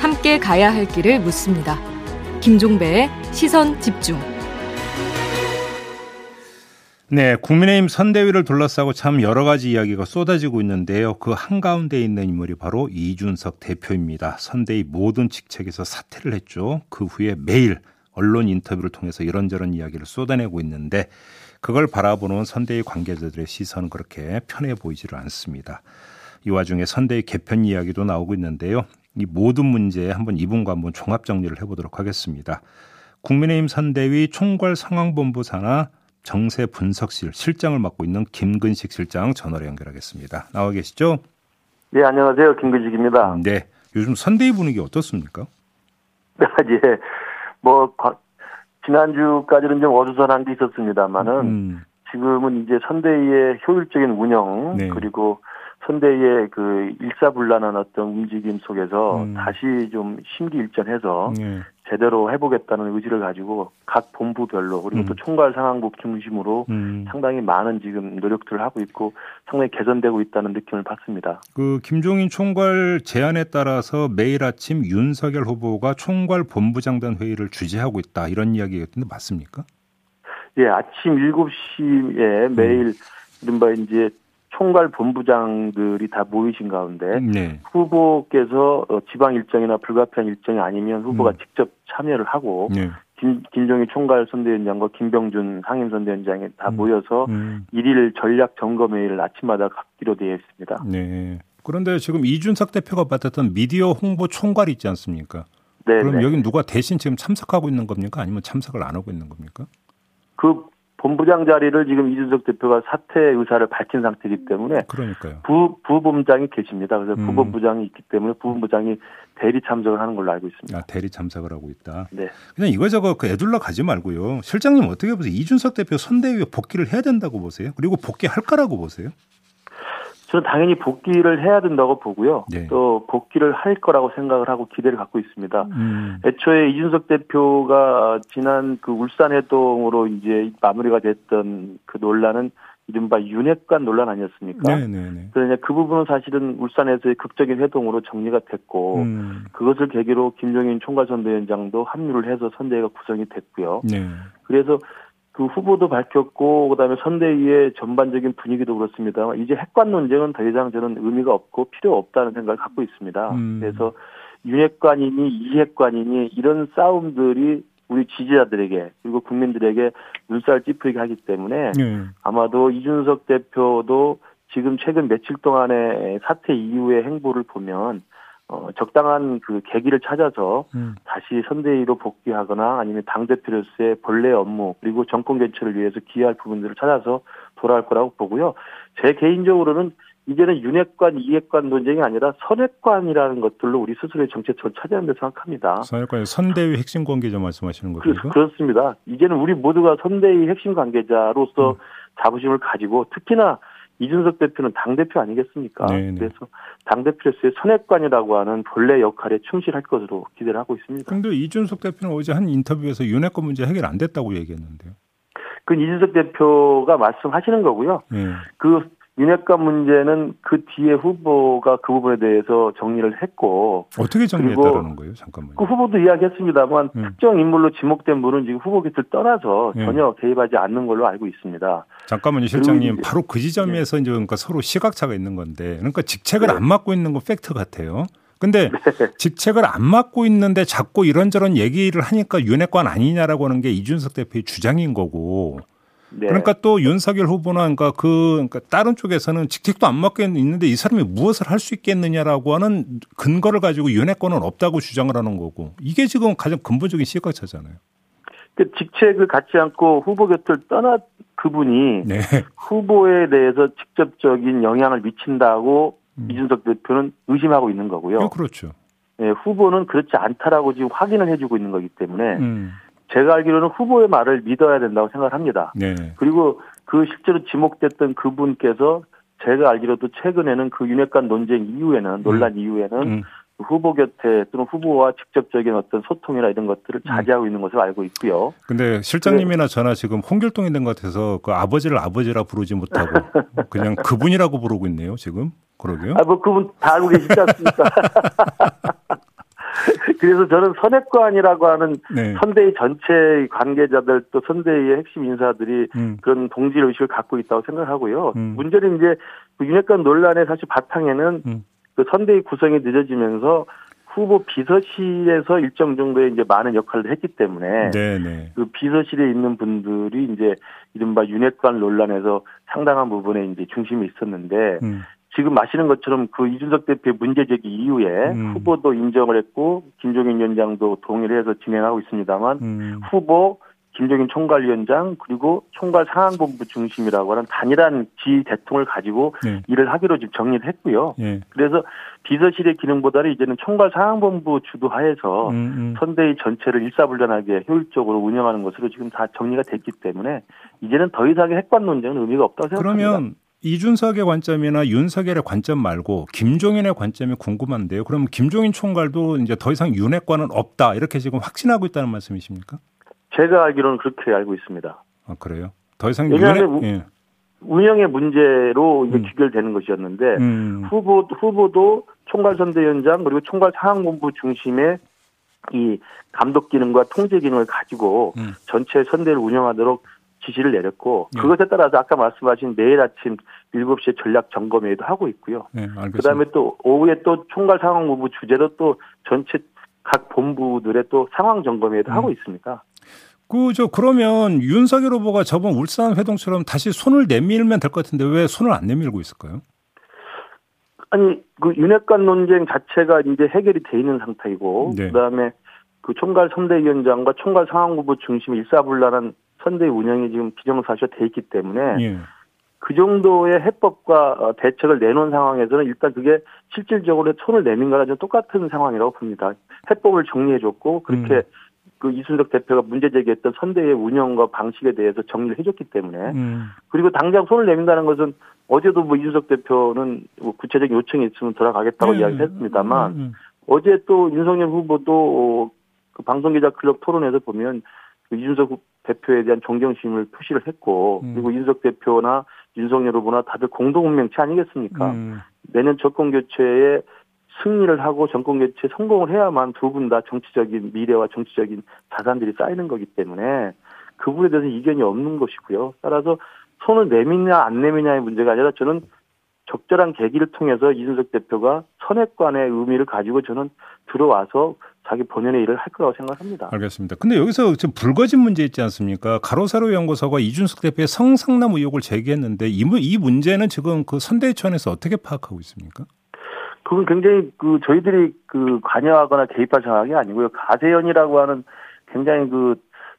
함께 가야 할 길을 묻습니다. 김종배의 시선 집중. 네, 국민의힘 선대위를 둘러싸고 참 여러 가지 이야기가 쏟아지고 있는데요. 그 한가운데 있는 인물이 바로 이준석 대표입니다. 선대위 모든 직책에서 사퇴를 했죠. 그 후에 매일 언론 인터뷰를 통해서 이런저런 이야기를 쏟아내고 있는데 그걸 바라보는 선대위 관계자들의 시선은 그렇게 편해 보이지를 않습니다. 이 와중에 선대위 개편 이야기도 나오고 있는데요. 이 모든 문제에 한번 이분과 한번 종합 정리를 해보도록 하겠습니다. 국민의힘 선대위 총괄 상황본부 산하 정세 분석실 실장을 맡고 있는 김근식 실장 전화로 연결하겠습니다. 나와 계시죠? 네, 안녕하세요. 김근식입니다. 네. 요즘 선대위 분위기 어떻습니까? 네, 예. 뭐, 지난주까지는 좀 어수선한 게 있었습니다만은, 음. 지금은 이제 선대위의 효율적인 운영, 네. 그리고 선대위의 그 일사불란한 어떤 움직임 속에서 음. 다시 좀 심기일전해서 네. 제대로 해보겠다는 의지를 가지고 각 본부별로 그리고 음. 또 총괄 상황부 중심으로 음. 상당히 많은 지금 노력들을 하고 있고 상당히 개선되고 있다는 느낌을 받습니다. 그 김종인 총괄 제안에 따라서 매일 아침 윤석열 후보가 총괄 본부장단 회의를 주재하고 있다 이런 이야기였는데 맞습니까? 예, 아침 7시에 매일 음. 이른바 이제 총괄 본부장들이 다 모이신 가운데 네. 후보께서 어, 지방 일정이나 불가피한 일정이 아니면 후보가 음. 직접 참여를 하고 네. 김, 김종희 총괄 선대위원장과 김병준 상임 선대위원장이 다 음. 모여서 음. 일일 전략 점검회의를 아침마다 갖기로 되어 있습니다. 네. 그런데 지금 이준석 대표가 맡았던 미디어 홍보 총괄이 있지 않습니까? 네. 그럼 네. 여기 누가 대신 지금 참석하고 있는 겁니까? 아니면 참석을 안 하고 있는 겁니까? 그 본부장 자리를 지금 이준석 대표가 사퇴 의사를 밝힌 상태이기 때문에 그러니까요. 부 부본부장이 계십니다. 그래서 음. 부본부장이 있기 때문에 부본부장이 대리 참석을 하는 걸로 알고 있습니다. 아, 대리 참석을 하고 있다. 네. 그냥 이거저거 그 애둘러 가지 말고요. 실장님 어떻게 보세요? 이준석 대표 선대위에 복귀를 해야 된다고 보세요? 그리고 복귀할 거라고 보세요? 저는 당연히 복귀를 해야 된다고 보고요. 네. 또 복귀를 할 거라고 생각을 하고 기대를 갖고 있습니다. 음. 애초에 이준석 대표가 지난 그 울산 회동으로 이제 마무리가 됐던 그 논란은 이른바 윤핵관 논란 아니었습니까? 네네네. 네, 네. 그래서 그 부분은 사실은 울산에서의 극적인 회동으로 정리가 됐고 음. 그것을 계기로 김종인 총괄선대위원장도 합류를 해서 선대위가 구성이 됐고요. 네. 그래서 그 후보도 밝혔고 그다음에 선대위의 전반적인 분위기도 그렇습니다. 이제 핵관 논쟁은 더 이상 저는 의미가 없고 필요 없다는 생각을 갖고 있습니다. 음. 그래서 윤핵관이니 이핵관이니 이런 싸움들이 우리 지지자들에게 그리고 국민들에게 눈살 찌푸리게 하기 때문에 음. 아마도 이준석 대표도 지금 최근 며칠 동안의 사태 이후의 행보를 보면 어, 적당한 그 계기를 찾아서 음. 다시 선대위로 복귀하거나 아니면 당대표로서의 본래 업무 그리고 정권 개최를 위해서 기여할 부분들을 찾아서 돌아올 거라고 보고요. 제 개인적으로는 이제는 윤핵관, 이핵관 논쟁이 아니라 선핵관이라는 것들로 우리 스스로의 정체성을 찾아야 한다고 생각합니다. 선핵관, 선대위 핵심 관계자 말씀하시는 거죠? 그, 그렇습니다. 이제는 우리 모두가 선대위 핵심 관계자로서 음. 자부심을 가지고 특히나 이준석 대표는 당대표 아니겠습니까? 네네. 네. 그래서 당대표로서의 선핵관이라고 하는 본래 역할에 충실할 것으로 기대를 하고 있습니다. 그런데 이준석 대표는 어제 한 인터뷰에서 윤핵관 문제 해결 안 됐다고 얘기했는데요. 그 이준석 대표가 말씀하시는 거고요. 네. 그 윤핵관 문제는 그 뒤에 후보가 그 부분에 대해서 정리를 했고 어떻게 정리했다라는 거예요? 잠깐만요. 그 후보도 이야기했습니다만 음. 특정 인물로 지목된 분은 지금 후보 곁을 떠나서 음. 전혀 개입하지 않는 걸로 알고 있습니다. 잠깐만요, 실장님. 바로 그 지점에서 네. 이제 그러니까 서로 시각차가 있는 건데 그러니까 직책을 네. 안 맡고 있는 건 팩트 같아요. 근데 네. 직책을 안 맡고 있는데 자꾸 이런저런 얘기를 하니까 윤핵관 아니냐라고 하는 게 이준석 대표의 주장인 거고 네. 그러니까 또 윤석열 후보나 그러니까 그 그러니까 다른 쪽에서는 직책도 안 맡겨 있는데 이 사람이 무엇을 할 수 있겠느냐라고 하는 근거를 가지고 윤핵권은 없다고 주장을 하는 거고 이게 지금 가장 근본적인 시각차잖아요. 그 직책을 갖지 않고 후보 곁을 떠나 그분이 네. 후보에 대해서 직접적인 영향을 미친다고 음. 이준석 대표는 의심하고 있는 거고요. 네, 그렇죠. 네, 후보는 그렇지 않다라고 지금 확인을 해주고 있는 거기 때문에 음. 제가 알기로는 후보의 말을 믿어야 된다고 생각을 합니다. 네. 그리고 그 실제로 지목됐던 그분께서 제가 알기로도 최근에는 그 윤핵관 논쟁 이후에는 논란 음. 이후에는 음. 후보 곁에 또는 후보와 직접적인 어떤 소통이나 이런 것들을 음. 자제하고 음. 있는 것으로 알고 있고요. 근데 실장님이나 네. 저나 지금 홍길동이 된 것 같아서 그 아버지를 아버지라 부르지 못하고 그냥 그분이라고 부르고 있네요, 지금. 그러게요. 아, 뭐 그분 다 알고 계시지 않습니까? 그래서 저는 선핵관이라고 하는 네. 선대위 전체 관계자들 또 선대위의 핵심 인사들이 음. 그런 동질 의식을 갖고 있다고 생각하고요. 음. 문제는 이제 그 윤핵관 논란의 사실 바탕에는 음. 그 선대위 구성이 늦어지면서 후보 비서실에서 일정 정도의 이제 많은 역할을 했기 때문에 네네. 네. 그 비서실에 있는 분들이 이제 이른바 윤핵관 논란에서 상당한 부분에 이제 중심이 있었는데 음. 지금 마시는 것처럼 그 이준석 대표의 문제 제기 이후에 음. 후보도 인정을 했고 김종인 위원장도 동의를 해서 진행하고 있습니다만 음. 후보 김종인 총괄위원장 그리고 총괄 상황본부 중심이라고 하는 단일한 지 대통을 가지고 네. 일을 하기로 지금 정리를 했고요. 네. 그래서 비서실의 기능보다는 이제는 총괄 상황본부 주도하에서 음, 음. 선대위 전체를 일사불란하게 효율적으로 운영하는 것으로 지금 다 정리가 됐기 때문에 이제는 더 이상의 핵관 논쟁은 의미가 없다고 생각합니다. 그러면 이준석의 관점이나 윤석열의 관점 말고 김종인의 관점이 궁금한데요. 그럼 김종인 총괄도 이제 더 이상 윤핵관은 없다 이렇게 지금 확신하고 있다는 말씀이십니까? 제가 알기로는 그렇게 알고 있습니다. 아 그래요? 더 이상 윤핵 예. 운영의 문제로 이게 음. 귀결되는 것이었는데 음. 후보 후보도 총괄 선대위원장 그리고 총괄 상황본부 중심의 이 감독 기능과 통제 기능을 가지고 음. 전체 선대를 운영하도록 지시를 내렸고 네. 그것에 따라서 아까 말씀하신 매일 아침 7시에 전략 점검회의도 하고 있고요. 네, 그다음에 또 오후에 또 총괄 상황본부 주제로 또 전체 각 본부들의 또 상황 점검회의도 음. 하고 있습니다. 그, 저, 그러면 윤석열 후보가 저번 울산 회동처럼 다시 손을 내밀면 될 것 같은데 왜 손을 안 내밀고 있을까요? 아니, 그 윤핵관 논쟁 자체가 이제 해결이 돼 있는 상태이고, 네. 그 다음에 그 총괄 선대위원장과 총괄 상황부부 중심 일사불란한 선대 운영이 지금 기정사실화 돼 있기 때문에 예. 그 정도의 해법과 어, 대책을 내놓은 상황에서는 일단 그게 실질적으로 손을 내민 거랑 좀 똑같은 상황이라고 봅니다. 해법을 정리해줬고 그렇게 음. 그 이순석 대표가 문제 제기했던 선대의 운영과 방식에 대해서 정리를 해줬기 때문에 음. 그리고 당장 손을 내민다는 것은 어제도 뭐 이준석 대표는 뭐 구체적인 요청이 있으면 돌아가겠다고 음. 이야기했습니다만 음. 어제 또 윤석열 후보도 그 방송기자 클럽 토론에서 보면 그 이준석 대표에 대한 존경심을 표시를 했고 음. 그리고 이준석 대표나 윤석열 후보나 다들 공동운명체 아니겠습니까? 음. 내년 정권 교체에 승리를 하고 정권 교체 성공을 해야만 두 분 다 정치적인 미래와 정치적인 자산들이 쌓이는 거기 때문에 그 부분에 대해서 이견이 없는 것이고요. 따라서 손을 내미냐 안 내미냐의 문제가 아니라 저는 적절한 계기를 통해서 이준석 대표가 선핵관의 의미를 가지고 저는 들어와서 자기 본연의 일을 할 거라고 생각합니다. 알겠습니다. 근데 여기서 지금 불거진 문제 있지 않습니까? 가로세로 연구소가 이준석 대표의 성상남 의혹을 제기했는데 이, 이 문제는 지금 그 선대위원회에서 어떻게 파악하고 있습니까? 그건 굉장히 그 저희들이 그 관여하거나 개입할 상황이 아니고요. 가세연이라고 하는 굉장히 그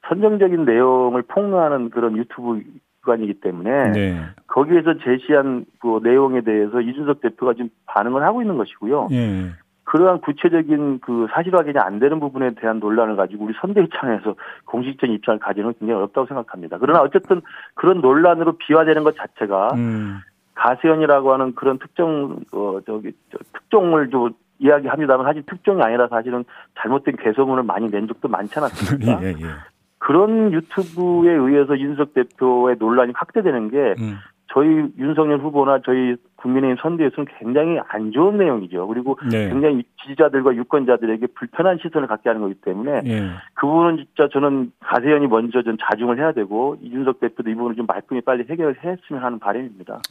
선정적인 내용을 폭로하는 그런 유튜브 기관이기 때문에 네. 거기에서 제시한 그 내용에 대해서 이준석 대표가 지금 반응을 하고 있는 것이고요. 네. 그러한 구체적인 그 사실 확인이 안 되는 부분에 대한 논란을 가지고 우리 선대위 차원에서 공식적인 입장을 가지는 굉장히 어렵다고 생각합니다. 그러나 어쨌든 그런 논란으로 비화되는 것 자체가 음. 가세연이라고 하는 그런 특정 어 저기 저, 특종을 좀 이야기합니다만 사실 특종이 아니라 사실은 잘못된 괴소문을 많이 낸 적도 많지 않았습니까? 예, 예. 그런 유튜브에 의해서 윤석 대표의 논란이 확대되는 게 음. 저희 윤석열 후보나 저희 국민의힘 선대에서는 굉장히 안 좋은 내용이죠. 그리고 네. 굉장히 지지자들과 유권자들에게 불편한 시선을 갖게 하는 거기 때문에 네. 그 부분은 진짜 저는 가세연이 먼저 좀 자중을 해야 되고 이준석 대표도 이 부분을 좀 말끔히 빨리 해결을 했으면 하는 바람입니다.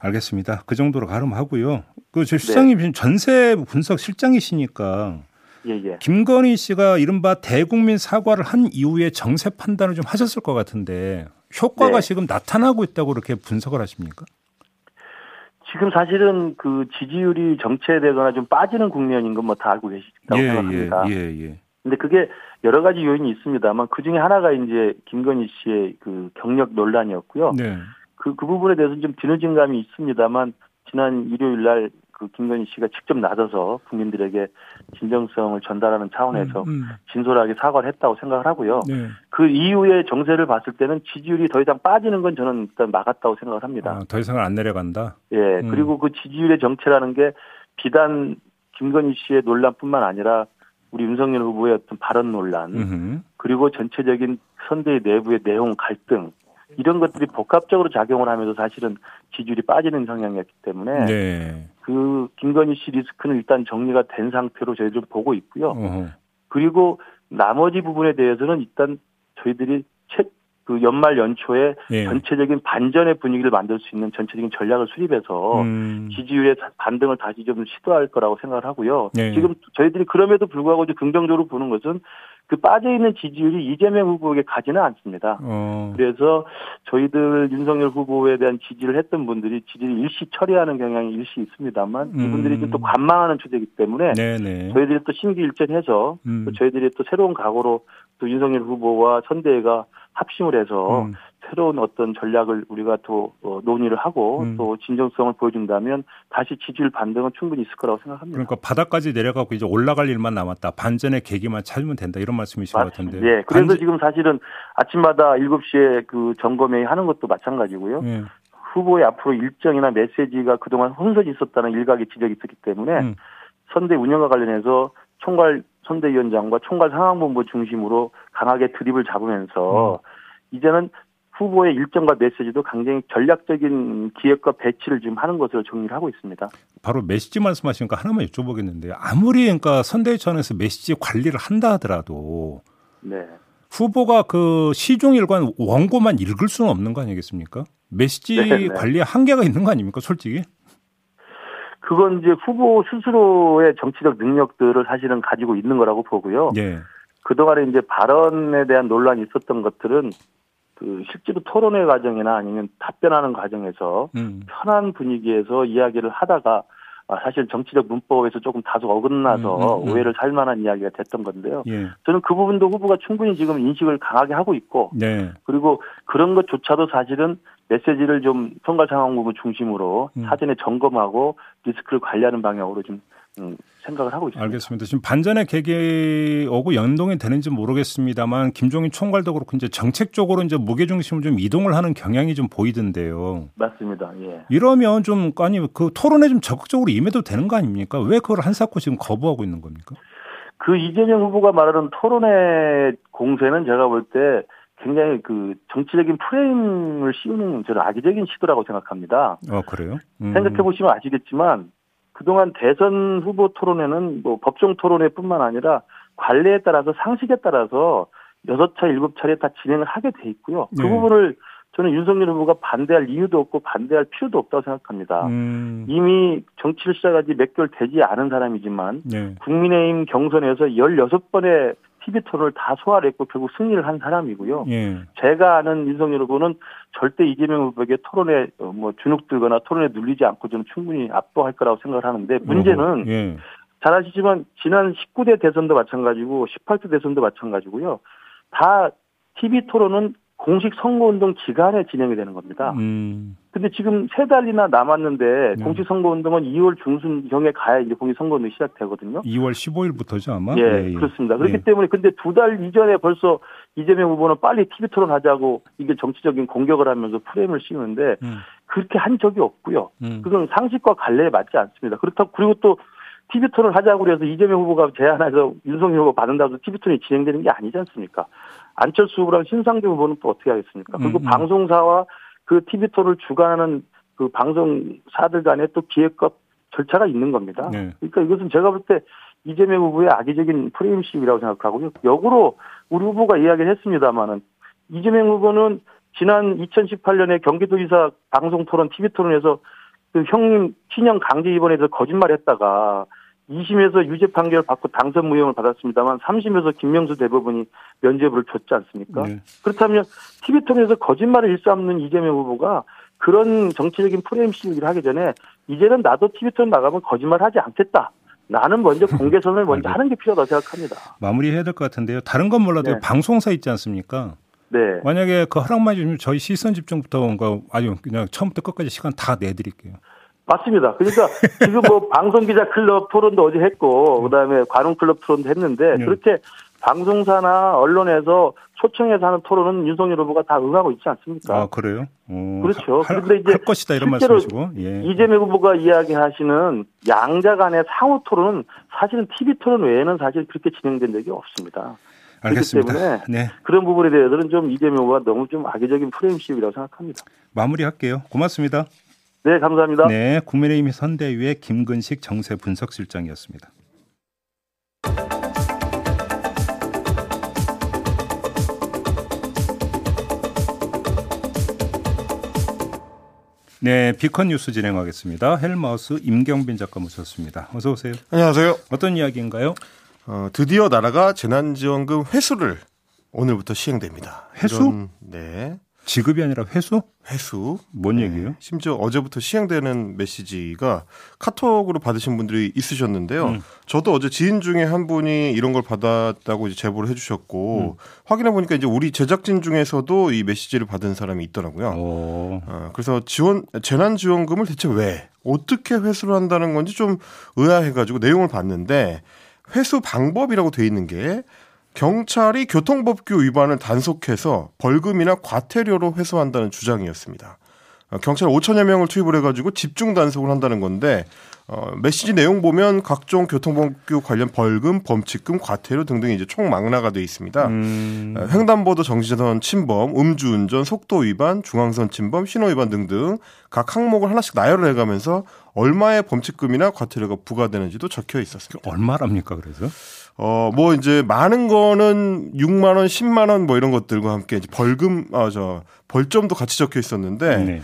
알겠습니다. 그 정도로 가름하고요. 그저 실장님 네. 전세 분석 실장이시니까 예, 예. 김건희 씨가 이른바 대국민 사과를 한 이후에 정세 판단을 좀 하셨을 것 같은데 효과가 네. 지금 나타나고 있다고 그렇게 분석을 하십니까? 지금 사실은 그 지지율이 정체되거나 좀 빠지는 국면인 건 뭐 다 알고 계시다고 예, 생각합니다. 예, 예, 예. 근데 그게 여러 가지 요인이 있습니다만 그 중에 하나가 이제 김건희 씨의 그 경력 논란이었고요. 네. 그, 그 부분에 대해서는 좀 뒤늦은 감이 있습니다만 지난 일요일 날 그 김건희 씨가 직접 나서서 국민들에게 진정성을 전달하는 차원에서 음, 음. 진솔하게 사과를 했다고 생각을 하고요. 네. 그 이후에 정세를 봤을 때는 지지율이 더 이상 빠지는 건 저는 일단 막았다고 생각을 합니다. 아, 더 이상은 안 내려간다. 예. 음. 그리고 그 지지율의 정체라는 게 비단 김건희 씨의 논란뿐만 아니라 우리 윤석열 후보의 어떤 발언 논란 음흠. 그리고 전체적인 선대 내부의 내용 갈등 이런 것들이 복합적으로 작용을 하면서 사실은 지지율이 빠지는 성향이었기 때문에 네. 그 김건희 씨 리스크는 일단 정리가 된 상태로 저희들 보고 있고요. 어허. 그리고 나머지 부분에 대해서는 일단 저희들이 책, 그 연말 연초에 예. 전체적인 반전의 분위기를 만들 수 있는 전체적인 전략을 수립해서 음. 지지율의 반등을 다시 좀 시도할 거라고 생각을 하고요. 예. 지금 저희들이 그럼에도 불구하고 이제 긍정적으로 보는 것은 그 빠져 있는 지지율이 이재명 후보에게 가지는 않습니다. 어. 그래서 저희들 윤석열 후보에 대한 지지를 했던 분들이 지지를 일시 처리하는 경향이 일시 있습니다만 음. 이분들이 또 관망하는 추세이기 때문에 네네. 저희들이 또 심기일전해서 음. 또 저희들이 또 새로운 각오로 또 윤석열 후보와 선대가 합심을 해서 음. 새로운 어떤 전략을 우리가 또 어, 논의를 하고 음. 또 진정성을 보여준다면 다시 지지율 반등은 충분히 있을 거라고 생각합니다. 그러니까 바닥까지 내려가고 이제 올라갈 일만 남았다. 반전의 계기만 찾으면 된다. 이런 말씀이신 맞습니다. 것 같은데. 예. 그래서 반전... 지금 사실은 아침마다 7시에 그 점검회의 하는 것도 마찬가지고요. 예. 후보의 앞으로 일정이나 메시지가 그동안 혼선이 있었다는 일각의 지적이 있었기 때문에 음. 선대 운영과 관련해서 총괄 선대위원장과 총괄 상황본부 중심으로 강하게 드립을 잡으면서 음. 이제는 후보의 일정과 메시지도 굉장히 전략적인 기획과 배치를 지금 하는 것으로 정리를 하고 있습니다. 바로 메시지 말씀하시니까 하나만 여쭤보겠는데요. 아무리 그러니까 선대위원회에서 메시지 관리를 한다 하더라도 네. 후보가 그 시종일관 원고만 읽을 수는 없는 거 아니겠습니까? 메시지 네네. 네. 관리에 한계가 있는 거 아닙니까, 솔직히? 그건 이제 후보 스스로의 정치적 능력들을 사실은 가지고 있는 거라고 보고요. 예. 그동안에 이제 발언에 대한 논란이 있었던 것들은 그 실제로 토론회 과정이나 아니면 답변하는 과정에서 음. 편한 분위기에서 이야기를 하다가 아, 사실 정치적 문법에서 조금 다소 어긋나서 음, 음, 음. 오해를 살 만한 이야기가 됐던 건데요. 예. 저는 그 부분도 후보가 충분히 지금 인식을 강하게 하고 있고, 네. 그리고 그런 것조차도 사실은 메시지를 좀 선거 상황 부분 중심으로 음. 사전에 점검하고 리스크를 관리하는 방향으로 좀 음, 생각을 하고 있습니다. 알겠습니다. 지금 반전의 계기오고 연동이 되는지 모르겠습니다만 김종인 총괄도 그렇고 이제 정책적으로 이제 무게 중심을 좀 이동을 하는 경향이 좀 보이던데요. 맞습니다. 예. 이러면 좀 아니 그 토론에 좀 적극적으로 임해도 되는 거 아닙니까? 왜 그걸 한사코 지금 거부하고 있는 겁니까? 그 이재명 후보가 말하는 토론의 공세는 제가 볼 때 굉장히 그 정치적인 프레임을 씌우는 저는 악의적인 시도라고 생각합니다. 어 그래요? 음. 생각해 보시면 아시겠지만 그동안 대선 후보 토론회는 뭐 법정 토론회뿐만 아니라 관례에 따라서 상식에 따라서 여섯 차 일곱 차례 다 진행을 하게 돼 있고요. 그 네. 부분을 저는 윤석열 후보가 반대할 이유도 없고 반대할 필요도 없다고 생각합니다. 음. 이미 정치를 시작한 지몇 개월 되지 않은 사람이지만 네. 국민의힘 경선에서 16번의 TV 토론을 다 소화를 했고 결국 승리를 한 사람이고요. 예. 제가 아는 윤석열 후보는 절대 이재명 후보에게 토론에 어, 뭐 주눅 들거나 토론에 눌리지 않고 저는 충분히 압도할 거라고 생각을 하는데 문제는 예. 잘 아시지만 지난 19대 대선도 마찬가지고 18대 대선도 마찬가지고요. 다 TV 토론은 공식 선거운동 기간에 진행이 되는 겁니다. 음. 근데 지금 세 달이나 남았는데 네. 공식 선거운동은 2월 중순경에 가야 이제 공식 선거운동이 시작되거든요. 2월 15일부터죠 아마. 예, 예, 예. 그렇습니다. 그렇기 예. 때문에 근데 두 달 이전에 벌써 이재명 후보는 빨리 TV 토론 하자고 이게 정치적인 공격을 하면서 프레임을 씌우는데 음. 그렇게 한 적이 없고요. 음. 그건 상식과 관례에 맞지 않습니다. 그렇다고 그리고 또 TV 토론 하자고 그래서 이재명 후보가 제안해서 윤석열 후보 받는다고 TV 토론이 진행되는 게 아니지 않습니까? 안철수 후보랑 신상대 후보는 또 어떻게 하겠습니까? 그리고 음, 음. 방송사와 그 TV 토를 주관하는 그 방송사들 간에 또 기획과 절차가 있는 겁니다. 네. 그러니까 이것은 제가 볼 때 이재명 후보의 악의적인 프레임식이라고 생각하고요. 역으로 우리 후보가 이야기를 했습니다마는 이재명 후보는 지난 2018년에 경기도지사 방송 토론, TV 토론에서 그 형님 친형 강제 입원해서 거짓말했다가 2심에서 유죄 판결 받고 당선 무효을 받았습니다만 3심에서 김명수 대법원이 면죄부를 줬지 않습니까? 네. 그렇다면 TV 통해서 거짓말을 일삼는 이재명 후보가 그런 정치적인 프레임 씌우기를 하기 전에 이제는 나도 TV 통 나가면 거짓말 하지 않겠다. 나는 먼저 공개선을 먼저 하는 게 필요하다고 생각합니다. 마무리해야 될 것 같은데요. 다른 건 몰라도 네. 방송사 있지 않습니까? 네. 만약에 그 허락만 해주면 저희 시선 집중부터 아주 그냥 처음부터 끝까지 시간 다 내드릴게요. 맞습니다. 그러니까 지금 뭐 방송 기자 클럽 토론도 어제 했고 그다음에 관훈 클럽 토론도 했는데 네. 그렇게 방송사나 언론에서 초청해서 하는 토론은 윤석열 후보가 다 응하고 있지 않습니까? 아 그래요? 오, 그렇죠. 할, 그런데 이제 할 것이다 이런 말씀이시고 예. 이재명 후보가 이야기하시는 양자 간의 상호 토론은 사실은 TV 토론 외에는 사실 그렇게 진행된 적이 없습니다. 알겠습니다. 그렇기 때문에 네. 그런 부분에 대해서는 좀 이재명 후보가 너무 좀 악의적인 프레임십이라고 생각합니다. 마무리할게요. 고맙습니다. 네, 감사합니다. 네, 국민의힘 선대위의 김근식 정세 분석실장이었습니다. 네, 비컨 뉴스 진행하겠습니다. 헬마우스 임경빈 작가 모셨습니다. 어서 오세요. 안녕하세요. 어떤 이야기인가요? 어, 드디어 나라가 재난지원금 회수를 오늘부터 시행됩니다. 회수? 이런, 네. 지급이 아니라 회수? 회수. 뭔 네. 얘기예요? 심지어 어제부터 시행되는 메시지가 카톡으로 받으신 분들이 있으셨는데요. 음. 저도 어제 지인 중에 한 분이 이런 걸 받았다고 이제 제보를 해주셨고 음. 확인해 보니까 이제 우리 제작진 중에서도 이 메시지를 받은 사람이 있더라고요. 어, 그래서 지원 재난 지원금을 대체 왜 어떻게 회수를 한다는 건지 좀 의아해가지고 내용을 봤는데 회수 방법이라고 돼 있는 게 경찰이 교통법규 위반을 단속해서 벌금이나 과태료로 회수한다는 주장이었습니다. 어, 경찰 5천여 명을 투입을 해가지고 집중 단속을 한다는 건데 어, 메시지 내용 보면 각종 교통법규 관련 벌금, 범칙금, 과태료 등등이 이제 총 망라가 돼 있습니다. 음. 어, 횡단보도 정지선 침범, 음주운전, 속도 위반, 중앙선 침범, 신호 위반 등등 각 항목을 하나씩 나열을 해가면서 얼마의 범칙금이나 과태료가 부과되는지도 적혀 있었습니다. 얼마랍니까 그래서? 어, 뭐 이제 많은 거는 6만 원, 10만 원 뭐 이런 것들과 함께 이제 벌금 아 저 벌점도 같이 적혀 있었는데 네.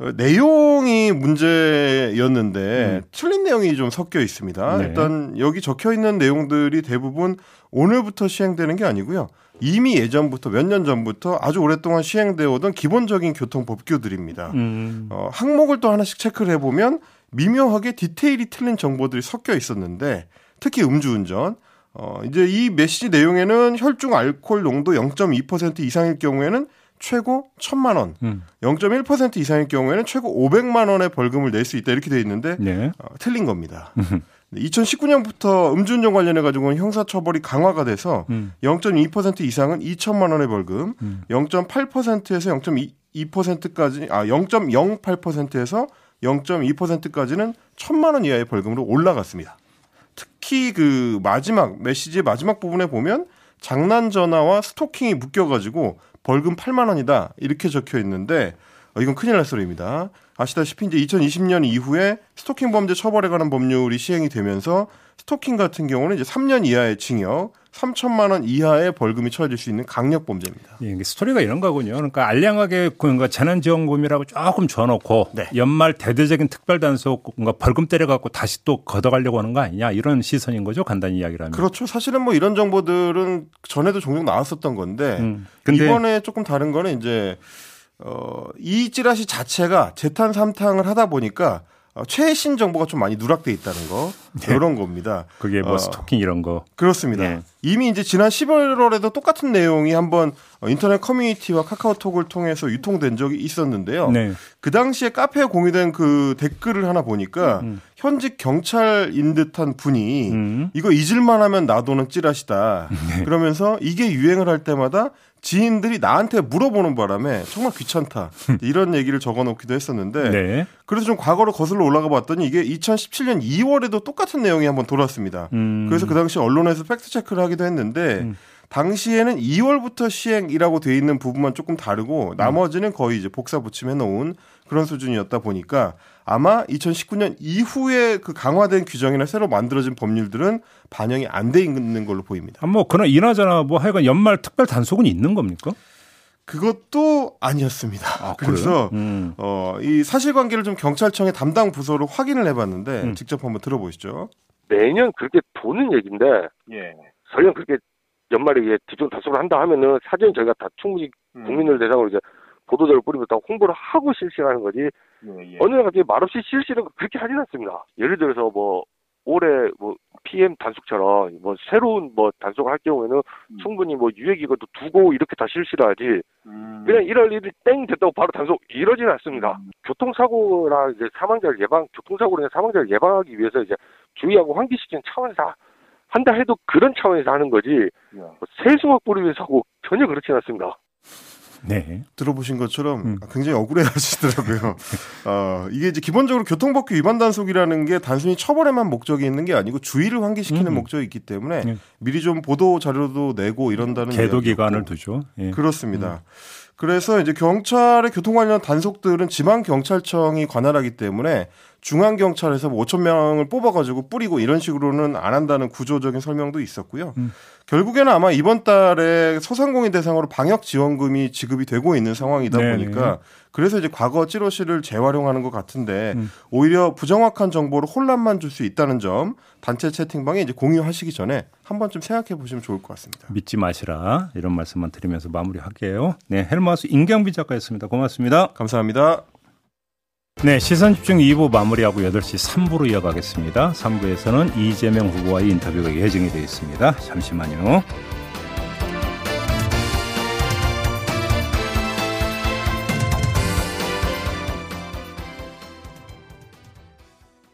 어, 내용이 문제였는데 음. 틀린 내용이 좀 섞여 있습니다. 네. 일단 여기 적혀 있는 내용들이 대부분 오늘부터 시행되는 게 아니고요. 이미 예전부터 몇 년 전부터 아주 오랫동안 시행되어 오던 기본적인 교통 법규들입니다. 음. 어, 항목을 또 하나씩 체크를 해보면 미묘하게 디테일이 틀린 정보들이 섞여 있었는데 특히 음주운전, 어, 이제 이 메시지 내용에는 혈중 알코올 농도 0.2% 이상일 경우에는 최고 1천만 원, 음. 0.1% 이상일 경우에는 최고 500만 원의 벌금을 낼 수 있다 이렇게 돼 있는데 네. 어, 틀린 겁니다. 2019년부터 음주운전 관련해 가지고는 형사처벌이 강화가 돼서 음. 0.2% 이상은 2천만 원의 벌금, 음. 0.8%에서 0.2%까지 아 0.08%에서 0.2%까지는 1천만 원 이하의 벌금으로 올라갔습니다. 특히 그 마지막 메시지의 마지막 부분에 보면 장난 전화와 스토킹이 묶여가지고 벌금 8만 원이다. 이렇게 적혀 있는데 어, 이건 큰일 날 소리입니다. 아시다시피 이제 2020년 이후에 스토킹 범죄 처벌에 관한 법률이 시행이 되면서 스토킹 같은 경우는 이제 3년 이하의 징역, 3천만 원 이하의 벌금이 처해질 수 있는 강력 범죄입니다. 예, 스토리가 이런 거군요. 그러니까 알량하게 뭔가 재난지원금이라고 조금 줘놓고 네. 연말 대대적인 특별 단속 뭔가 벌금 때려갖고 다시 또 걷어가려고 하는 거 아니냐 이런 시선인 거죠. 간단히 이야기를 하면. 그렇죠. 사실은 뭐 이런 정보들은 전에도 종종 나왔었던 건데 음, 이번에 조금 다른 거는 이제 어, 이 찌라시 자체가 재탄 삼탕을 하다 보니까 어, 최신 정보가 좀 많이 누락돼 있다는 거 네. 이런 겁니다. 그게 뭐 어, 스토킹 이런 거 그렇습니다. 네. 이미 이제 지난 11월에도 똑같은 내용이 한번 인터넷 커뮤니티와 카카오톡을 통해서 유통된 적이 있었는데요. 네. 그 당시에 카페에 공유된 그 댓글을 하나 보니까 음. 현직 경찰인 듯한 분이 음. 이거 잊을만하면 나도는 찌라시다. 네. 그러면서 이게 유행을 할 때마다 지인들이 나한테 물어보는 바람에 정말 귀찮다 이런 얘기를 적어놓기도 했었는데 네. 그래서 좀 과거로 거슬러 올라가 봤더니 이게 2017년 2월에도 똑같은 내용이 한번 돌았습니다. 음. 그래서 그 당시 언론에서 팩트 체크를 하기도 했는데 음. 당시에는 2월부터 시행이라고 돼 있는 부분만 조금 다르고 나머지는 거의 이제 복사 붙임해 놓은 그런 수준이었다 보니까 아마 2019년 이후에 그 강화된 규정이나 새로 만들어진 법률들은 반영이 안 돼 있는 걸로 보입니다. 아, 뭐 그런 이나저나 뭐 하여간 연말 특별 단속은 있는 겁니까? 그것도 아니었습니다. 아, 그래서 음. 어, 이 사실관계를 좀 경찰청의 담당 부서로 확인을 해봤는데 음. 직접 한번 들어보시죠. 매년 그렇게 보는 얘기인데 예. 설령 그렇게 연말에 이제 뒤중 단속을 한다 하면은 사전에 저희가 다 충분히 음. 국민을 대상으로 이제 보도자를 뿌리면서 홍보를 하고 실시하는 거지 예, 예. 어느 날 갑자기 말없이 실시를 그렇게 하진 않습니다. 예를 들어서 뭐 올해 뭐 PM 단속처럼 뭐 새로운 뭐 단속을 할 경우에는 음. 충분히 뭐 유예기간도 두고 이렇게 다 실시를 하지 음. 그냥 1월 1일 땡 됐다고 바로 단속 이러지는 않습니다. 음. 교통사고나 이제 사망자를 예방 교통사고로 인해 사망자를 예방하기 위해서 이제 주의하고 환기시키는 차원에서 한다 해도 그런 차원에서 하는 거지 뭐 세수막 뿌리기 위해서 하고 전혀 그렇지 않습니다. 네. 들어보신 것처럼 음. 굉장히 억울해 하시더라고요. 어, 이게 이제 기본적으로 교통법규 위반 단속이라는 게 단순히 처벌에만 목적이 있는 게 아니고 주의를 환기시키는 음. 목적이 있기 때문에 네. 미리 좀 보도 자료도 내고 이런다는 계도 기간을 두죠. 예. 그렇습니다. 음. 그래서 이제 경찰의 교통 관련 단속들은 지방 경찰청이 관할하기 때문에 중앙 경찰에서 뭐 5천 명을 뽑아가지고 뿌리고 이런 식으로는 안 한다는 구조적인 설명도 있었고요. 음. 결국에는 아마 이번 달에 소상공인 대상으로 방역 지원금이 지급이 되고 있는 상황이다 네네. 보니까 그래서 이제 과거 찌로시를 재활용하는 것 같은데 음. 오히려 부정확한 정보로 혼란만 줄 수 있다는 점 단체 채팅방에 이제 공유하시기 전에 한 번쯤 생각해 보시면 좋을 것 같습니다. 믿지 마시라 이런 말씀만 드리면서 마무리할게요. 네, 헬마우스 임경비 작가였습니다. 고맙습니다. 감사합니다. 네, 시선 집중 2부 마무리하고 8시 3부로 이어가겠습니다. 3부에서는 이재명 후보와의 인터뷰가 예정이 되어 있습니다. 잠시만요.